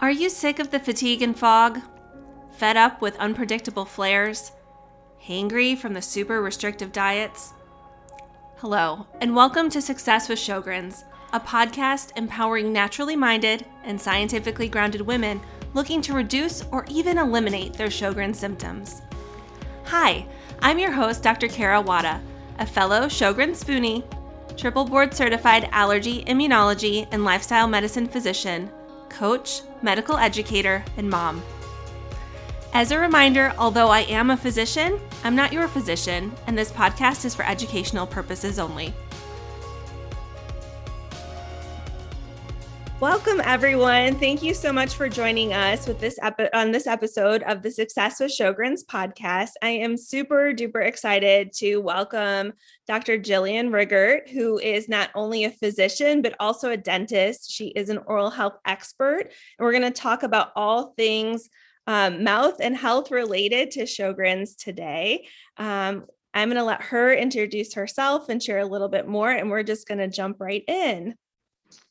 Are you sick of the fatigue and fog? Fed up with unpredictable flares? Hangry from the super restrictive diets? Hello, and welcome to Success with Sjogren's, a podcast empowering naturally minded and scientifically grounded women looking to reduce or even eliminate their Sjogren's symptoms. Hi, I'm your host, Dr. Kara Wada, a fellow Sjogren's Spoonie, triple board certified allergy, immunology, and lifestyle medicine physician coach, medical educator, and mom. As a reminder, although I am a physician, I'm not your physician, and this podcast is for educational purposes only. Welcome, everyone. Thank you so much for joining us with this epi- on this episode of the Success with Sjogren's podcast. I am super duper excited to welcome Dr. Jillian Rigert, who is not only a physician but also a dentist. She is an oral health expert, and we're going to talk about all things um, mouth and health related to Sjogren's today. Um, I'm going to let her introduce herself and share a little bit more, and we're just going to jump right in.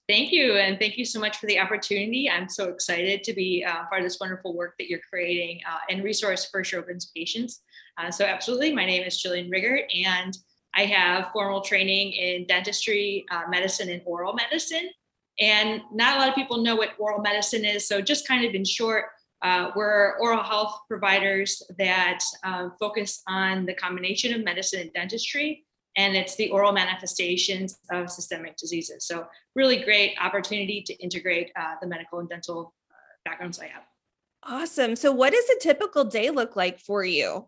Thank you. And thank you so much for the opportunity. I'm so excited to be uh, part of this wonderful work that you're creating uh, and resource for Sjogren's patients. Uh, so, absolutely, my name is Jillian Rigert, and I have formal training in dentistry, uh, medicine, and oral medicine. And not a lot of people know what oral medicine is. So, just kind of in short, uh, we're oral health providers that uh, focus on the combination of medicine and dentistry and it's the oral manifestations of systemic diseases. So, really great opportunity to integrate uh, the medical and dental uh, backgrounds I have. Awesome. So, what does a typical day look like for you?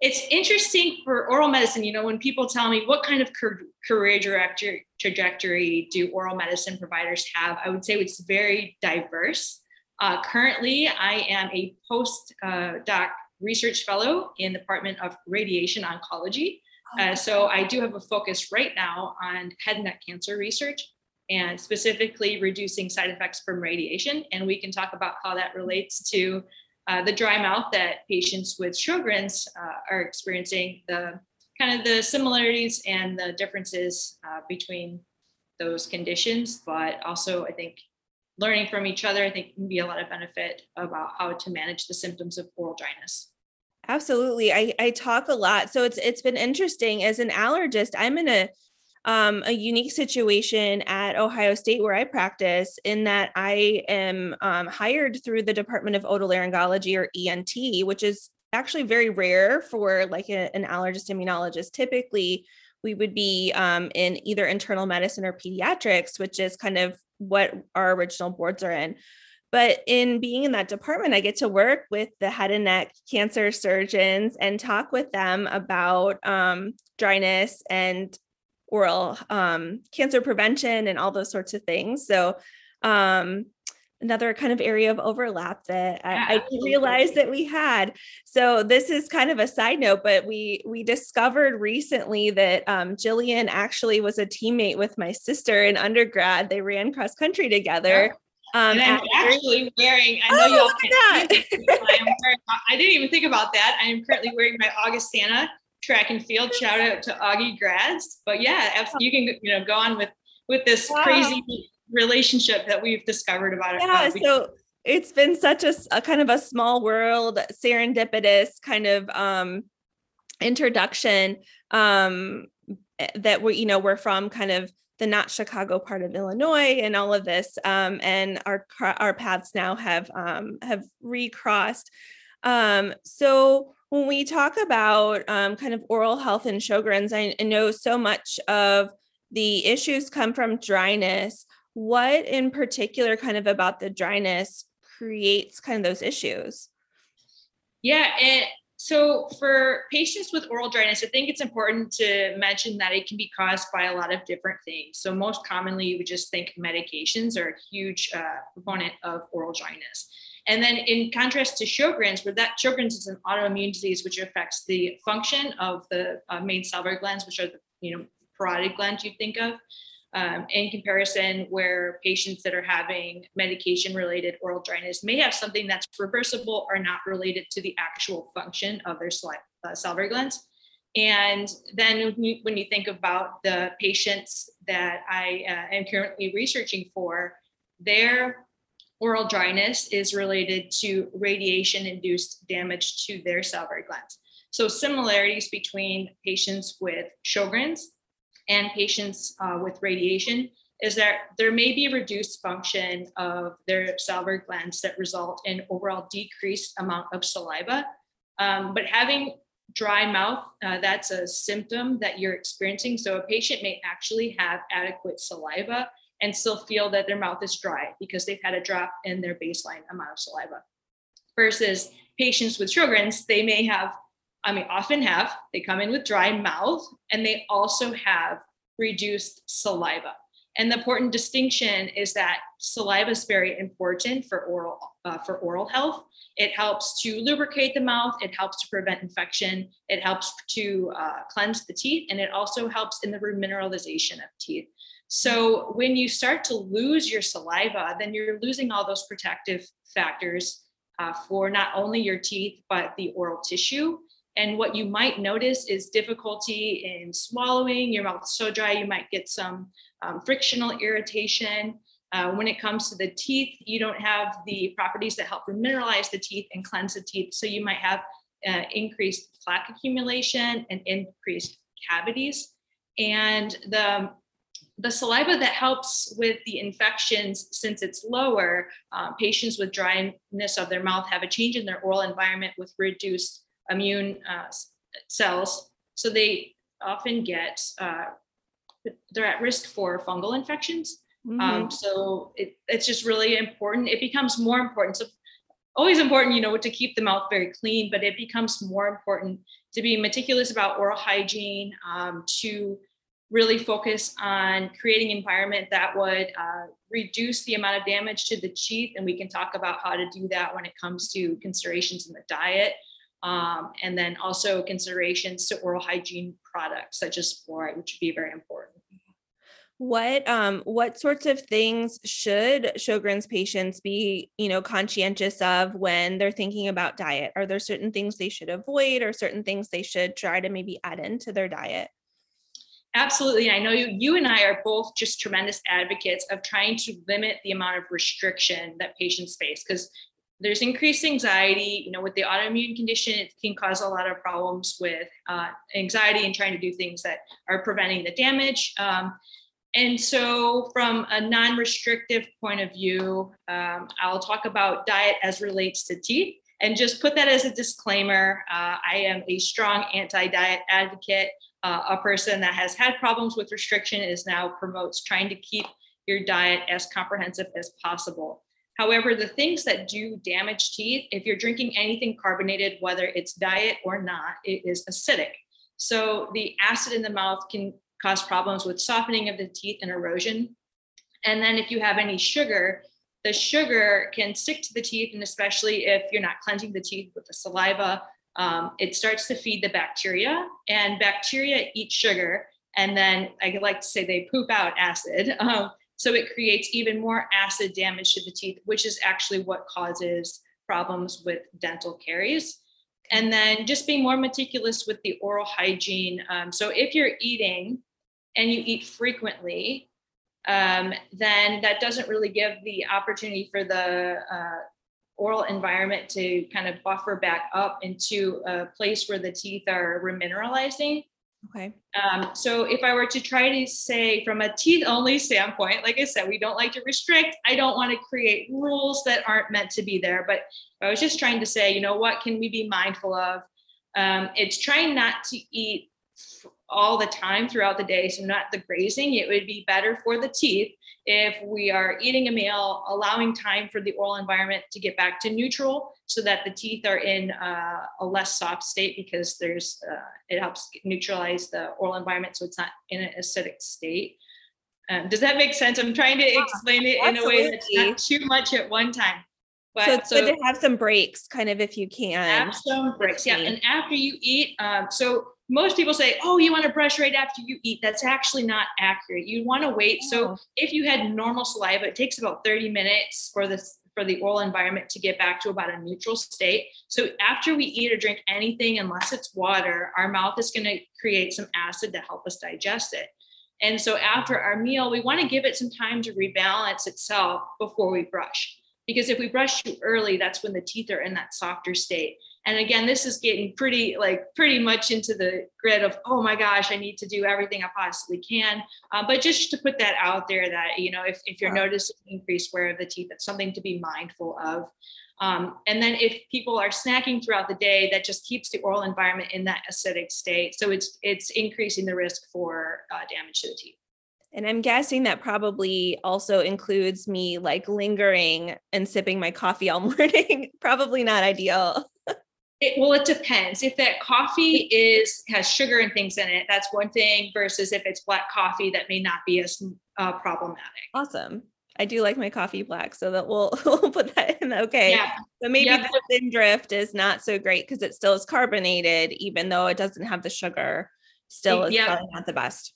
It's interesting for oral medicine. You know, when people tell me what kind of career trajectory, trajectory do oral medicine providers have, I would say it's very diverse. Uh, currently, I am a postdoc uh, research fellow in the Department of Radiation Oncology. Uh, so I do have a focus right now on head and neck cancer research and specifically reducing side effects from radiation. And we can talk about how that relates to uh, the dry mouth that patients with Sjogren's uh, are experiencing, the kind of the similarities and the differences uh, between those conditions, but also I think learning from each other, I think can be a lot of benefit about how to manage the symptoms of oral dryness. Absolutely. I, I talk a lot. So it's it's been interesting as an allergist. I'm in a um, a unique situation at Ohio State where I practice in that I am um, hired through the Department of Otolaryngology or ENT, which is actually very rare for like a, an allergist immunologist. Typically, we would be um, in either internal medicine or pediatrics, which is kind of what our original boards are in. But in being in that department, I get to work with the head and neck cancer surgeons and talk with them about um, dryness and oral um, cancer prevention and all those sorts of things. So, um, another kind of area of overlap that I, I didn't realize that we had. So this is kind of a side note, but we we discovered recently that um, Jillian actually was a teammate with my sister in undergrad. They ran cross country together. Um, and I'm actually wearing, I know oh, y'all can't I, am wearing, I didn't even think about that. I am currently wearing my Augustana track and field. Shout out to Augie grads. But yeah, you can you know go on with with this wow. crazy relationship that we've discovered about it. Yeah, uh, so it's been such a, a, kind of a small world, serendipitous kind of um, introduction um, eh, that we you know we're from kind of the not Chicago part of Illinois and all of this. Um, and our our paths now have um, have recrossed. Um, so when we talk about um, kind of oral health and Sjogren's, I, I know so much of the issues come from dryness. What in particular, kind of about the dryness, creates kind of those issues? Yeah, it so, for patients with oral dryness, I think it's important to mention that it can be caused by a lot of different things. So, most commonly, you would just think medications are a huge uh, proponent of oral dryness. And then, in contrast to Sjogren's, where that Sjogren's is an autoimmune disease which affects the function of the uh, main salivary glands, which are the you know parotid glands you think of um, in comparison where patients that are having medication related oral dryness may have something that's reversible or not related to the actual function of their uh, salivary glands. And then when you, when you, think about the patients that I uh, am currently researching for, their oral dryness is related to radiation induced damage to their salivary glands. So, similarities between patients with Sjogren's and patients uh, with radiation is that there may be reduced function of their salivary glands that result in overall decreased amount of saliva. Um, but having dry mouth, uh, that's a symptom that you're experiencing. So a patient may actually have adequate saliva and still feel that their mouth is dry because they've had a drop in their baseline amount of saliva. Versus patients with Sjogren's, they may have, I mean, often have, they come in with dry mouth and they also have reduced saliva. And the important distinction is that saliva is very important for oral uh, for oral health. It helps to lubricate the mouth. It helps to prevent infection. It helps to uh, cleanse the teeth, and it also helps in the remineralization of teeth. So when you start to lose your saliva, then you're losing all those protective factors uh, for not only your teeth but the oral tissue. And what you might notice is difficulty in swallowing. Your mouth's so dry, you might get some um, frictional irritation. Uh, when it comes to the teeth, you don't have the properties that help remineralize the teeth and cleanse the teeth. So you might have uh, increased plaque accumulation and increased cavities. And the, the saliva that helps with the infections, since it's lower, uh, patients with dryness of their mouth have a change in their oral environment with reduced immune uh, cells. So they often get uh, they're at risk for fungal infections. Um, mm-hmm. Um, so it, it's just really important. It becomes more important. So always important, you know, to keep the mouth very clean, but it becomes more important to be meticulous about oral hygiene, um, to really focus on creating environment that would uh, reduce the amount of damage to the teeth. And we can talk about how to do that when it comes to considerations in the diet. Um, and then also considerations to oral hygiene products such as fluoride, which would be very important. What um what sorts of things should Sjogren's patients be, you know, conscientious of when they're thinking about diet? Are there certain things they should avoid or certain things they should try to maybe add into their diet? Absolutely. I know you, you and I are both just tremendous advocates of trying to limit the amount of restriction that patients face because there's increased anxiety you know with the autoimmune condition it can cause a lot of problems with uh, anxiety and trying to do things that are preventing the damage um, and so from a non-restrictive point of view um, i'll talk about diet as relates to teeth and just put that as a disclaimer uh, i am a strong anti-diet advocate. Uh, a person that has had problems with restriction is now promotes trying to keep your diet as comprehensive as possible However, the things that do damage teeth, if you're drinking anything carbonated, whether it's diet or not, it is acidic. So the acid in the mouth can cause problems with softening of the teeth and erosion. And then if you have any sugar, the sugar can stick to the teeth, and especially if you're not cleansing the teeth with the saliva, um, it starts to feed the bacteria, and bacteria eat sugar. And then I like to say they poop out acid. Um, so it creates even more acid damage to the teeth, which is actually what causes problems with dental caries. And then just being more meticulous with the oral hygiene. Um, so if you're eating and you eat frequently, um, then that doesn't really give the opportunity for the uh, oral environment to kind of buffer back up into a place where the teeth are remineralizing. Okay. Um, so if I were to try to say from a teeth only standpoint, like I said, we don't like to restrict. I don't want to create rules that aren't meant to be there. But I was just trying to say, you know, what can we be mindful of? Um, it's trying not to eat all the time throughout the day. So not the grazing. It would be better for the teeth if we are eating a meal, allowing time for the oral environment to get back to neutral so that the teeth are in uh, a less soft state because there's uh, it helps neutralize the oral environment so it's not in an acidic state. Um, does that make sense? I'm trying to explain it in a way that's not too much at one time. But, so it's so, good to have some breaks, kind of if you can. Have some breaks, yeah. And after you eat, um, so most people say, oh, you want to brush right after you eat. That's actually not accurate. You want to wait. Oh. So if you had normal saliva, it takes about 30 minutes for this for the oral environment to get back to about a neutral state. So after we eat or drink anything, unless it's water, our mouth is going to create some acid to help us digest it. And so after our meal, we want to give it some time to rebalance itself before we brush. Because if we brush too early, that's when the teeth are in that softer state. And again, this is getting pretty like pretty much into the grid of oh my gosh, I need to do everything I possibly can. Uh, but just to put that out there, that you know, if if you're noticing increased wear of the teeth, that's something to be mindful of. Um, and then if people are snacking throughout the day, that just keeps the oral environment in that acidic state. So it's it's increasing the risk for uh, damage to the teeth. And I'm guessing that probably also includes me like lingering and sipping my coffee all morning. probably not ideal. It, well, it depends. If that coffee is has sugar and things in it, that's one thing. Versus if it's black coffee, that may not be as uh, problematic. Awesome. I do like my coffee black, so that we'll we'll put that in. Okay. Yeah. So maybe yep. the drift is not so great because it still is carbonated, even though it doesn't have the sugar. Still, it's yeah. not the best.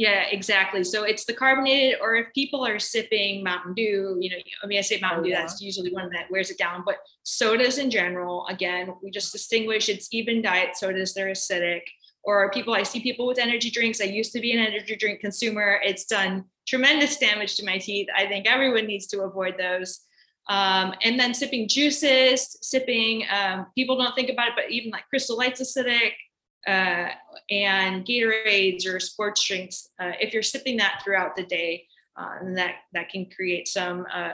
Yeah, exactly. So it's the carbonated, or if people are sipping Mountain Dew, you know, I mean, I say Mountain oh, Dew, yeah. that's usually one that wears it down, but sodas in general, again, we just distinguish it's even diet sodas, they're acidic or people i see people with energy drinks i used to be an energy drink consumer it's done tremendous damage to my teeth i think everyone needs to avoid those um, and then sipping juices sipping um, people don't think about it but even like crystal lights acidic uh, and gatorades or sports drinks uh, if you're sipping that throughout the day uh, that that can create some uh,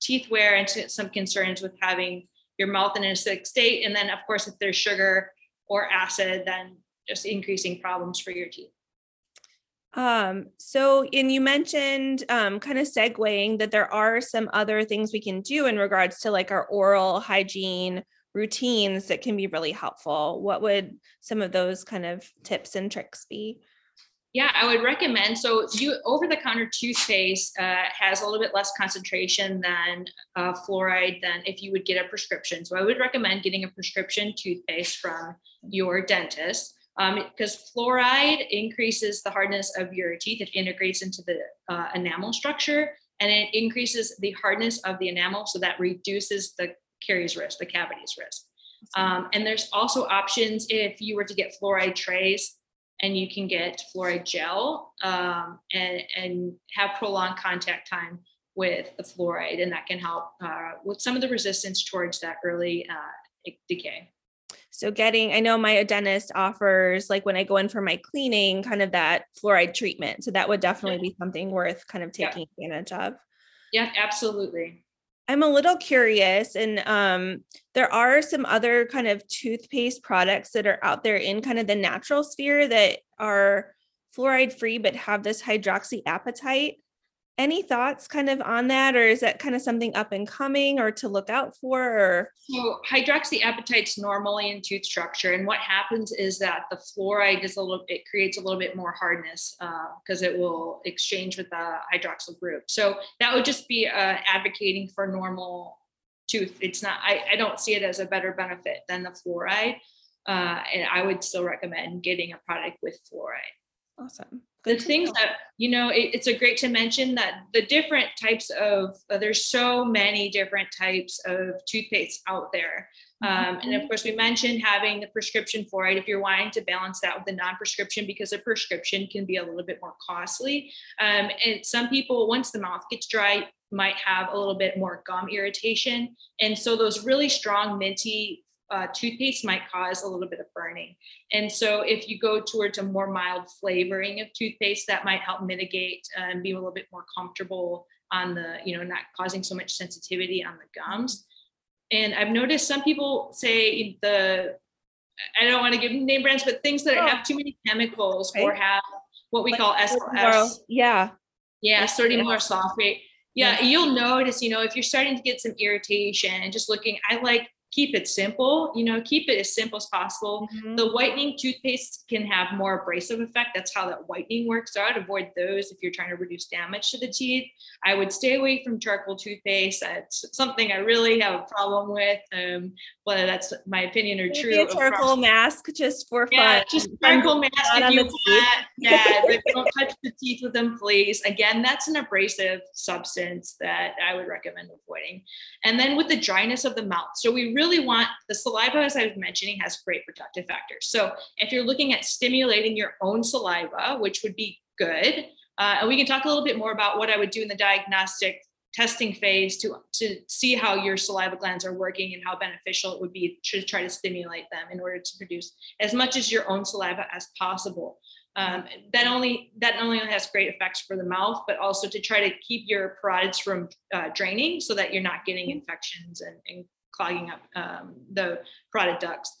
teeth wear and some concerns with having your mouth in an acidic state and then of course if there's sugar or acid then just increasing problems for your teeth. Um, so, and you mentioned um, kind of segueing that there are some other things we can do in regards to like our oral hygiene routines that can be really helpful. What would some of those kind of tips and tricks be? Yeah, I would recommend. So, you over the counter toothpaste uh, has a little bit less concentration than uh, fluoride than if you would get a prescription. So, I would recommend getting a prescription toothpaste from your dentist because um, fluoride increases the hardness of your teeth. It integrates into the uh, enamel structure and it increases the hardness of the enamel. So that reduces the caries risk, the cavities risk. Um, and there's also options if you were to get fluoride trays and you can get fluoride gel um, and, and have prolonged contact time with the fluoride. And that can help uh, with some of the resistance towards that early uh, decay. So getting, I know my dentist offers like when I go in for my cleaning, kind of that fluoride treatment. So that would definitely be something worth kind of taking yeah. advantage of. Yeah, absolutely. I'm a little curious, and um, there are some other kind of toothpaste products that are out there in kind of the natural sphere that are fluoride free but have this hydroxyapatite any thoughts kind of on that or is that kind of something up and coming or to look out for or? so hydroxyapatite's normally in tooth structure and what happens is that the fluoride is a little it creates a little bit more hardness because uh, it will exchange with the hydroxyl group. So that would just be uh, advocating for normal tooth it's not I, I don't see it as a better benefit than the fluoride uh, and i would still recommend getting a product with fluoride. Awesome the things that you know it, it's a great to mention that the different types of uh, there's so many different types of toothpaste out there. Um, and of mm-hmm. course we mentioned having the prescription fluoride if you're wanting to balance that with the non-prescription because a prescription can be a little bit more costly. Um, and some people once the mouth gets dry might have a little bit more gum irritation. And so those really strong minty uh, toothpaste might cause a little bit of burning. And so, if you go towards a more mild flavoring of toothpaste, that might help mitigate uh, and be a little bit more comfortable on the, you know, not causing so much sensitivity on the gums. And I've noticed some people say the, I don't want to give name brands, but things that oh. have too many chemicals right. or have what we like call SLS. Yeah. Yeah, sodium lauryl sulfate. Yeah, yeah, you'll notice, you know, if you're starting to get some irritation and just looking, I like keep it simple you know keep it as simple as possible. Mm-hmm. the whitening toothpaste can have more abrasive effect. That's how that whitening works. So i'd avoid those if you're trying to reduce damage to the teeth. I would stay away from charcoal toothpaste. That's something i really have a problem with um, whether that's my opinion or Maybe true a charcoal mask just for yeah, fun. just charcoal mask if you want. yeah but don't touch the teeth with them please. Again that's an abrasive substance that i would recommend avoiding. And then with the dryness of the mouth. So we really really want the saliva, as I was mentioning, has great protective factors. So if you're looking at stimulating your own saliva, which would be good. Uh, and we can talk a little bit more about what I would do in the diagnostic testing phase to, to see how your saliva glands are working and how beneficial it would be to try to stimulate them in order to produce as much as your own saliva as possible. Um, that only that not only has great effects for the mouth, but also to try to keep your parotids from uh, draining so that you're not getting infections and, and clogging up um, the parotid ducts.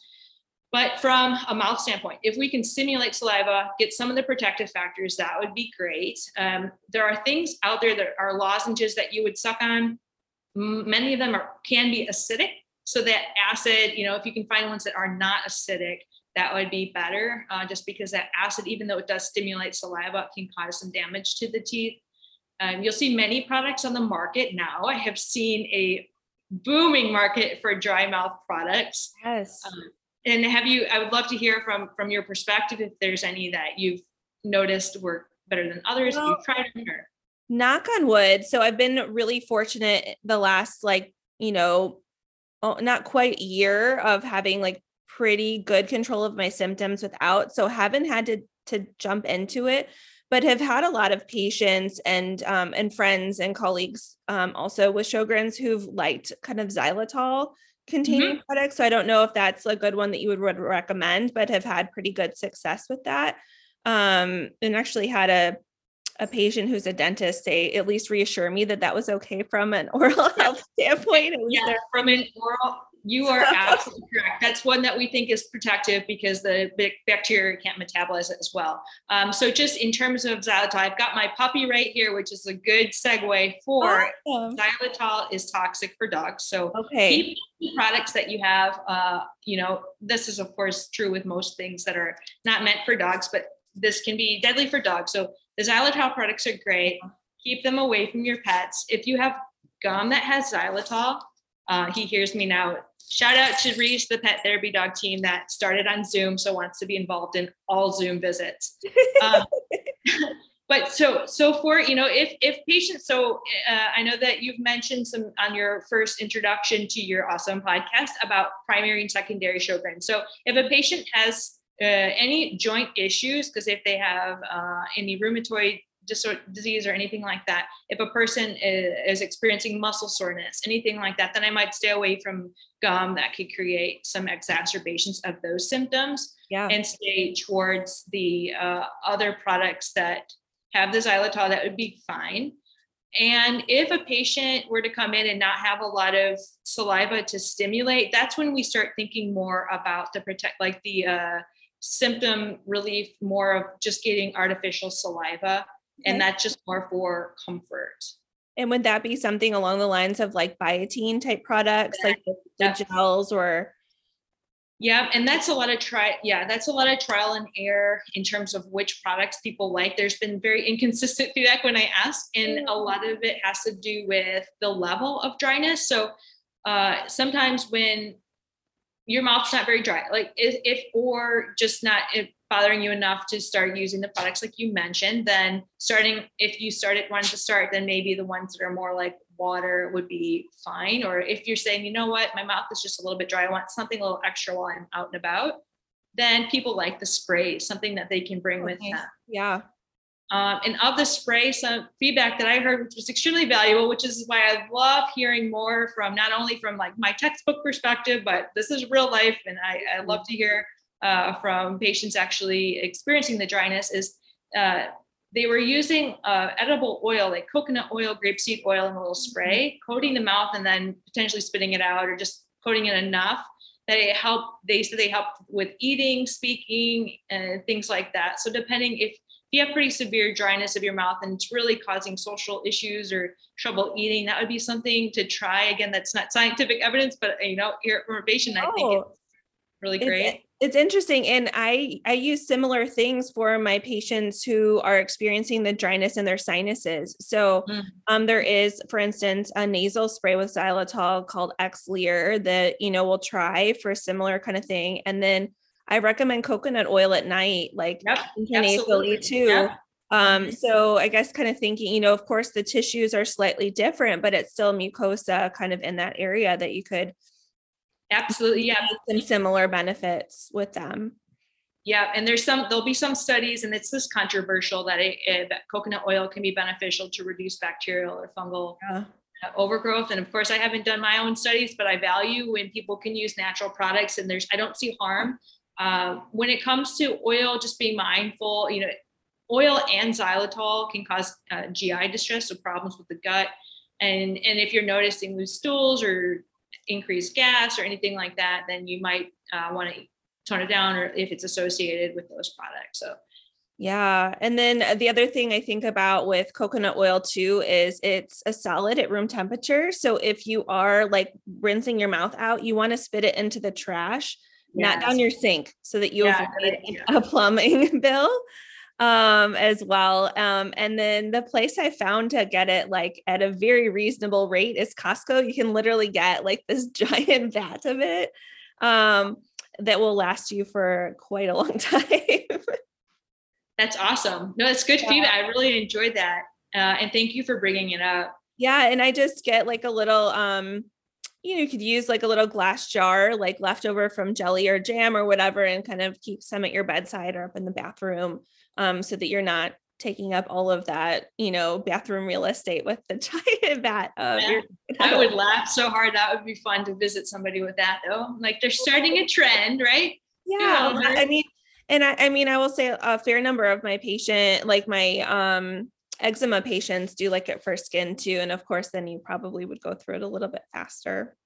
But from a mouth standpoint, if we can stimulate saliva, get some of the protective factors, that would be great. Um, there are things out there that are lozenges that you would suck on. Many of them are can be acidic. So that acid, you know, if you can find ones that are not acidic, that would be better uh, just because that acid, even though it does stimulate saliva, can cause some damage to the teeth. Um, you'll see many products on the market now. I have seen a booming market for dry mouth products. Yes. Um, and have you, I would love to hear from, from your perspective, if there's any that you've noticed work better than others, well, you've tried them or. Knock on wood. So I've been really fortunate the last like, you know, oh, not quite a year of having like pretty good control of my symptoms without so haven't had to to jump into it but have had a lot of patients and um, and friends and colleagues um, also with Sjogren's who've liked kind of xylitol containing mm-hmm. products. So I don't know if that's a good one that you would, would recommend, but have had pretty good success with that. Um, and actually had a a patient who's a dentist say at least reassure me that that was okay from an oral health standpoint. yeah, from an oral you are absolutely correct. That's one that we think is protective because the bacteria can't metabolize it as well. Um, so just in terms of xylitol, I've got my puppy right here, which is a good segue for awesome. xylitol is toxic for dogs. So okay. products that you have, uh, you know, this is of course true with most things that are not meant for dogs, but this can be deadly for dogs. So the xylitol products are great. Keep them away from your pets. If you have gum that has xylitol, uh, he hears me now shout out to Reese, the pet therapy dog team that started on Zoom, so wants to be involved in all Zoom visits. Um, but so so for you know if if patients so uh, i know that you've mentioned some on your first introduction to your awesome podcast about primary and secondary sjogren so if a patient has uh, any joint issues because if they have uh, any rheumatoid disease or anything like that, if a person is, experiencing muscle soreness, anything like that, then I might stay away from gum that could create some exacerbations of those symptoms yeah. and stay towards the uh, other products that have the xylitol that would be fine. And if a patient were to come in and not have a lot of saliva to stimulate, that's when we start thinking more about the protect, like the uh, symptom relief, more of just getting artificial saliva and that's just more for comfort. And would that be something along the lines of like Biotene type products, yeah. like the, the gels or? Yeah, and that's a lot of try. Yeah, that's a lot of trial and error in terms of which products people like. There's been very inconsistent feedback when I ask, and a lot of it has to do with the level of dryness. So uh, sometimes when your mouth's not very dry, like if, if or just not if bothering you enough to start using the products like you mentioned, then starting, if you started wanting to start, then maybe the ones that are more like water would be fine. Or if you're saying, you know what, my mouth is just a little bit dry, I want something a little extra while I'm out and about, then people like the spray, something that they can bring okay. with them. Yeah. Um, and of the spray, some feedback that I heard which was extremely valuable, which is why I love hearing more from not only from like my textbook perspective, but this is real life, and I, I love to hear uh, from patients actually experiencing the dryness is uh, they were using uh, edible oil, like coconut oil, grapeseed oil, and a little spray, mm-hmm. coating the mouth and then potentially spitting it out or just coating it enough that it helped. They said they helped with eating, speaking, and things like that. So depending if you have pretty severe dryness of your mouth and it's really causing social issues or trouble eating, that would be something to try. Again, that's not scientific evidence, but you know, your information, I think it's really great it's interesting and i i use similar things for my patients who are experiencing the dryness in their sinuses so mm. um, there is for instance a nasal spray with xylitol called xlear that you know we'll try for a similar kind of thing and then i recommend coconut oil at night like yep, nasally too yep. Um, mm-hmm. so I guess kind of thinking, you know, of course the tissues are slightly different, but it's still mucosa kind of in that area that you could Absolutely. Yeah. Some similar benefits with them. Yeah, and there's some there'll be some studies, and it's this controversial that, it, it, that coconut oil can be beneficial to reduce bacterial or fungal yeah. Uh, overgrowth. And of course, I haven't done my own studies, but I value when people can use natural products, and there's I don't see harm. Uh, when it comes to oil, just be mindful. You know, oil and xylitol can cause uh, GI distress, so problems with the gut. And and if you're noticing loose stools or increased gas or anything like that, then you might uh, want to tone it down or if it's associated with those products. So yeah. And then the other thing I think about with coconut oil too is it's a solid at room temperature. So if you are like rinsing your mouth out, you want to spit it into the trash, yes. not down your sink, so that you yeah, avoid a plumbing bill um as well um and then the place i found to get it like at a very reasonable rate is costco you can literally get like this giant vat of it um that will last you for quite a long time. That's awesome. No, that's good yeah. feedback. I really enjoyed that. Uh, and thank you for bringing it up. Yeah. And I just get like a little, um, you know, you could use like a little glass jar, like leftover from jelly or jam or whatever, and kind of keep some at your bedside or up in the bathroom um, so that you're not taking up all of that, you know, bathroom real estate with the giant vat of yeah. your, I would laugh so hard. That would be fun to visit somebody with that though. Like they're starting a trend, right? Yeah. I mean, and I, I mean, I will say a fair number of my patient, like my um eczema patients do like it for skin too. And of course, then you probably would go through it a little bit faster.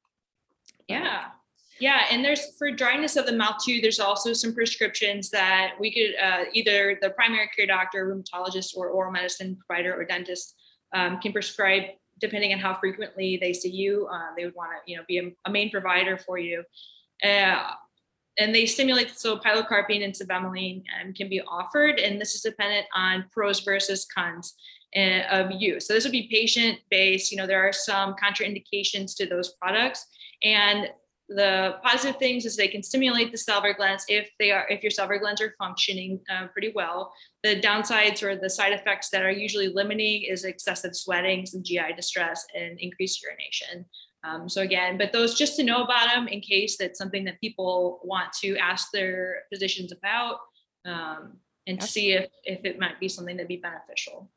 Yeah. Yeah, and there's for dryness of the mouth too. There's also some prescriptions that we could uh, either the primary care doctor, rheumatologist, or oral medicine provider or dentist um, can prescribe depending on how frequently they see you. Uh, they would want to, you know, be a, a main provider for you. Uh, and they stimulate so pilocarpine and cevimeline um, can be offered, and this is dependent on pros versus cons uh, of use. So this would be patient based. You know, there are some contraindications to those products, and the positive things is they can stimulate the salivary glands if they are if your salivary glands are functioning uh, pretty well the downsides or the side effects that are usually limiting is excessive sweating some gi distress and increased urination um, so again but those just to know about them in case that's something that people want to ask their physicians about um, and to see if if it might be something that'd be beneficial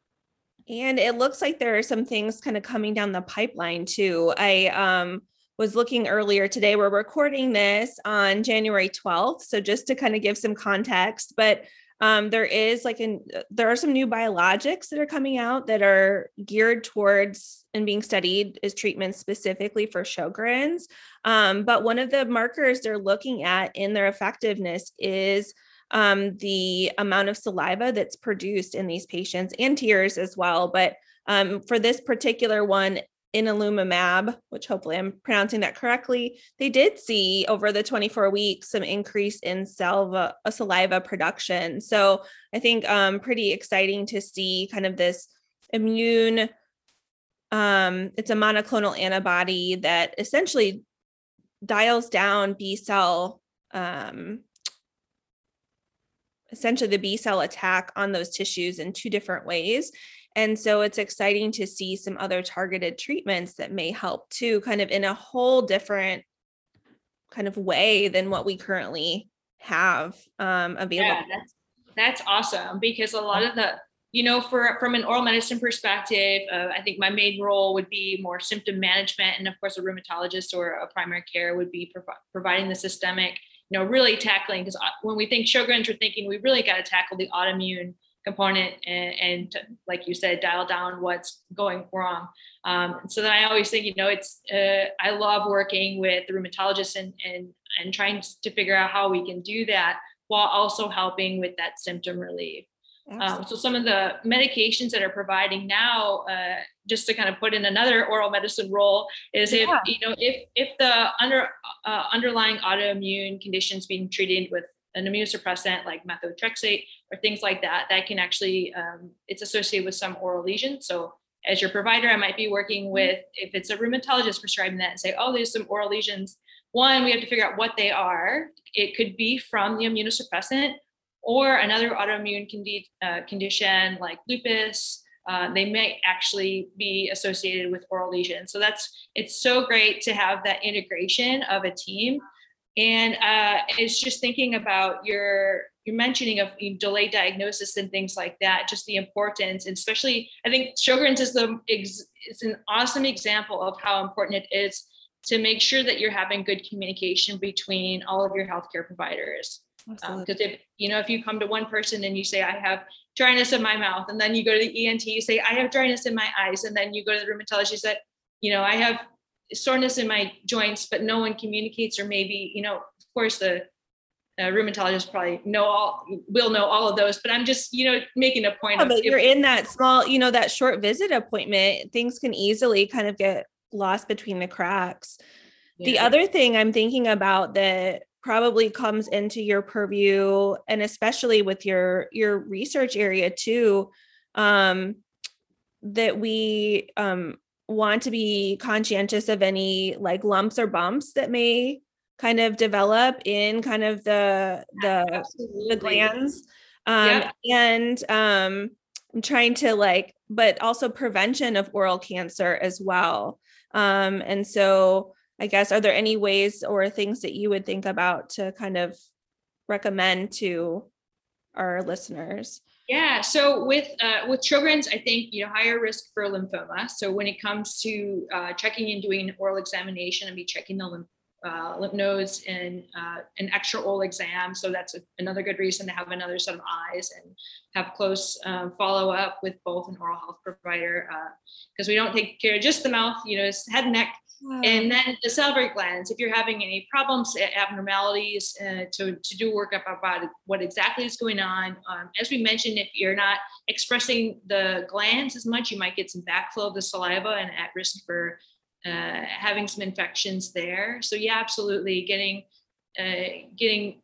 and it looks like there are some things kind of coming down the pipeline too i um was looking earlier today. We're recording this on January 12th. So just to kind of give some context, but um, there is like an there are some new biologics that are coming out that are geared towards and being studied as treatments specifically for Sjogren's. Um, but one of the markers they're looking at in their effectiveness is um, the amount of saliva that's produced in these patients and tears as well. But um, for this particular one, ianalumab, which hopefully I'm pronouncing that correctly, they did see over the 24 weeks some increase in saliva, uh, saliva production. So I think um, pretty exciting to see kind of this immune. Um, it's a monoclonal antibody that essentially dials down B cell, um, essentially the B cell attack on those tissues in two different ways. And so it's exciting to see some other targeted treatments that may help too, kind of in a whole different kind of way than what we currently have um, available. Yeah, that's, that's awesome because a lot of the, you know, for from an oral medicine perspective, uh, I think my main role would be more symptom management, and of course, a rheumatologist or a primary care would be prov- providing the systemic, you know, really tackling because uh, when we think Sjogren's, we're thinking we really got to tackle the autoimmune component and, and to, like you said dial down what's going wrong. Um, so then i always think you know it's uh, i love working with the rheumatologists and, and and trying to figure out how we can do that while also helping with that symptom relief. Um, so some of the medications that are providing now uh, just to kind of put in another oral medicine role is if yeah. you know if if the under uh, underlying autoimmune conditions being treated with an immunosuppressant like methotrexate or things like that, that can actually, um, it's associated with some oral lesions. So as your provider, I might be working mm-hmm. with, if it's a rheumatologist prescribing that and say, oh, there's some oral lesions. One, we have to figure out what they are. It could be from the immunosuppressant or another autoimmune condi- uh, condition like lupus. Uh, they may actually be associated with oral lesions. So that's it's so great to have that integration of a team And uh, it's just thinking about your your mentioning of delayed diagnosis and things like that, just the importance, and especially I think Sjogren's is the is an awesome example of how important it is to make sure that you're having good communication between all of your healthcare providers. Because um, if you know, if you come to one person and you say, "I have dryness in my mouth," and then you go to the ENT, you say, "I have dryness in my eyes," and then you go to the rheumatologist, you said, "You know, I have soreness in my joints," but no one communicates, or maybe you know, of course, the uh, rheumatologist probably know all will know all of those but i'm just you know making a point yeah, but if, you're in that small you know that short visit appointment things can easily kind of get lost between the cracks yeah. the other thing i'm thinking about that probably comes into your purview and especially with your your research area too um that we um want to be conscientious of any like lumps or bumps that may kind of develop in kind of the the Absolutely. the glands. Um and um I'm trying to like but also prevention of oral cancer as well. Um and so i guess are there any ways or things that you would think about to kind of recommend to our listeners yeah so with uh, with Sjogren's i think you know higher risk for lymphoma so when it comes to uh, checking and doing an oral examination and be checking the lymph uh, lymph nodes and uh, an extra oral exam. So that's a, another good reason to have another set of eyes and have close um, follow up with both an oral health provider because uh, we don't take care of just the mouth, you know, it's head and neck. Wow. And then the salivary glands, if you're having any problems, abnormalities, uh, to, to do workup about what exactly is going on. Um, as we mentioned, if you're not expressing the glands as much, you might get some backflow of the saliva and at risk for uh, having some infections there. So yeah, absolutely, getting uh, getting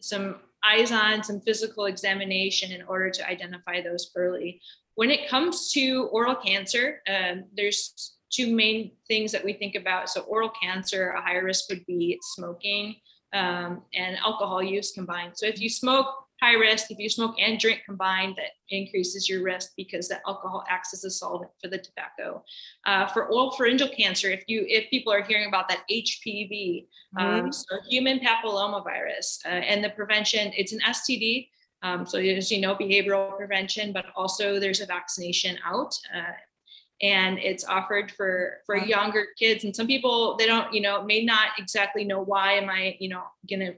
some eyes on, some physical examination in order to identify those early. When it comes to oral cancer, um, there's two main things that we think about. So oral cancer, a higher risk would be smoking um, and alcohol use combined. So if you smoke high risk. If you smoke and drink combined, that increases your risk because the alcohol acts as a solvent for the tobacco. Uh, for oral pharyngeal cancer, if you if people are hearing about that HPV, um, mm-hmm. so human papillomavirus, uh, and the prevention, it's an STD. Um, so as you know, behavioral prevention, but also there's a vaccination out. Uh, and it's offered for for younger kids and some people they don't you know may not exactly know why am i you know gonna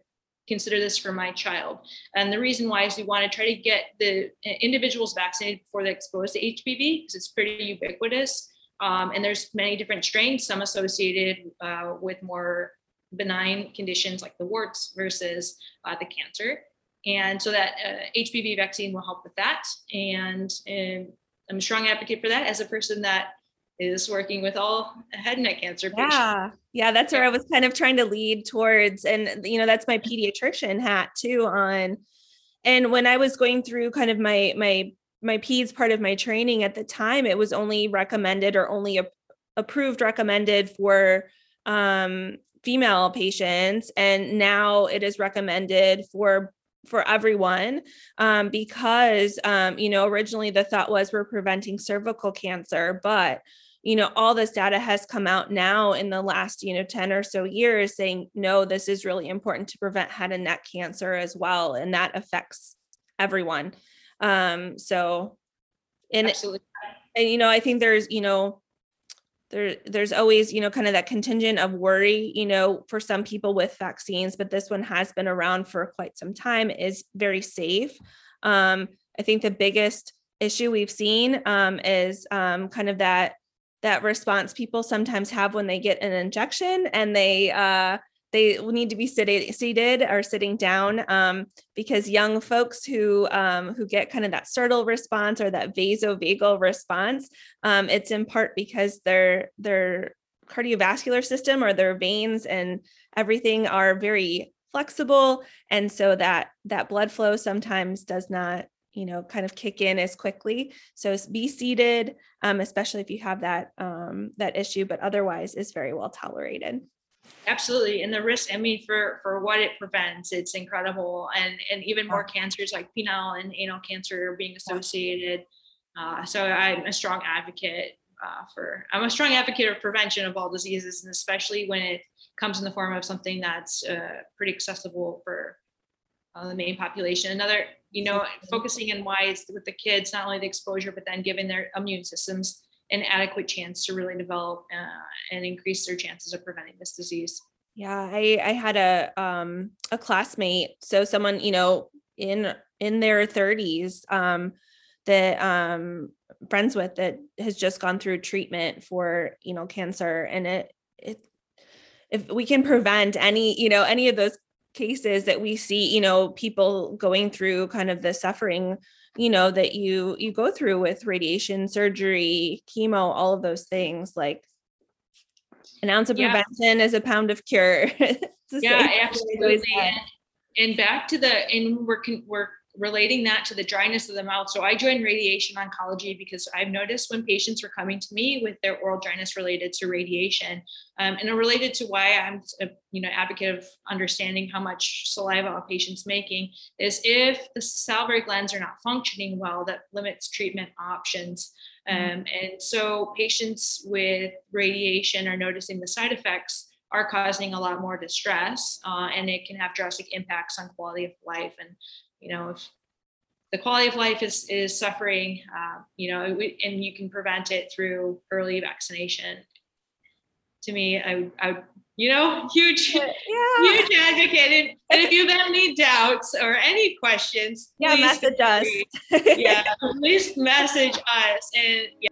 consider this for my child. And the reason why is we want to try to get the individuals vaccinated before they're exposed to HPV because it's pretty ubiquitous. Um, and there's many different strains, some associated uh, with more benign conditions like the warts versus uh, the cancer. And so that uh, HPV vaccine will help with that. And, and I'm a strong advocate for that as a person that is working with all head and neck cancer patients. Yeah. Yeah, that's where I was kind of trying to lead towards. And, you know, that's my pediatrician hat too on. And when I was going through kind of my, my, my peds part of my training at the time, it was only recommended or only a, approved recommended for um, female patients. And now it is recommended for for everyone um, because um, you know originally the thought was we're preventing cervical cancer but you know all this data has come out now in the last you know 10 or so years saying no this is really important to prevent head and neck cancer as well and that affects everyone um so and Absolutely. and you know i think there's you know there there's always you know kind of that contingent of worry you know for some people with vaccines but this one has been around for quite some time is very safe. Um i think the biggest issue we've seen um, is um, kind of that that response people sometimes have when they get an injection and they uh, they need to be seated, or sitting down um, because young folks who um, who get kind of that startle response or that vasovagal response, um, it's in part because their their cardiovascular system or their veins and everything are very flexible, and so that that blood flow sometimes does not you know kind of kick in as quickly. So be seated um, especially if you have that um, that issue but otherwise is very well tolerated absolutely and the risk i mean for for what it prevents it's incredible and and even more cancers like penile and anal cancer are being associated uh, so i'm a strong advocate uh, for. I'm a strong advocate of prevention of all diseases, and especially when it comes in the form of something that's uh, pretty accessible for uh, the main population. Another, you know, focusing in why it's with the kids, not only the exposure, but then giving their immune systems an adequate chance to really develop uh, and increase their chances of preventing this disease. Yeah, I I had a um a classmate, so someone, you know, in in their 30s um that um friends with that has just gone through treatment for, you know, cancer and it it if we can prevent any, you know, any of those cases that we see, you know, people going through kind of the suffering, you know, that you you go through with radiation, surgery, chemo, all of those things like an ounce of Yeah. prevention is a pound of cure. Yeah, same thing we always absolutely. And, and back to the, and we're, we're relating that to the dryness of the mouth. So I joined radiation oncology because I've noticed when patients were coming to me with their oral dryness related to radiation, um, and related to why I'm, a, you know, advocate of understanding how much saliva a patient's making is if the salivary glands are not functioning well, that limits treatment options. Mhm. Um, and so patients with radiation are noticing the side effects are causing a lot more distress uh, and it can have drastic impacts on quality of life and you know if the quality of life is is suffering uh, you know and you can prevent it through early vaccination. To me i would i would you know huge Yeah. huge advocate. And, if you have any doubts or any questions Yeah, message us. yeah please message us. And yeah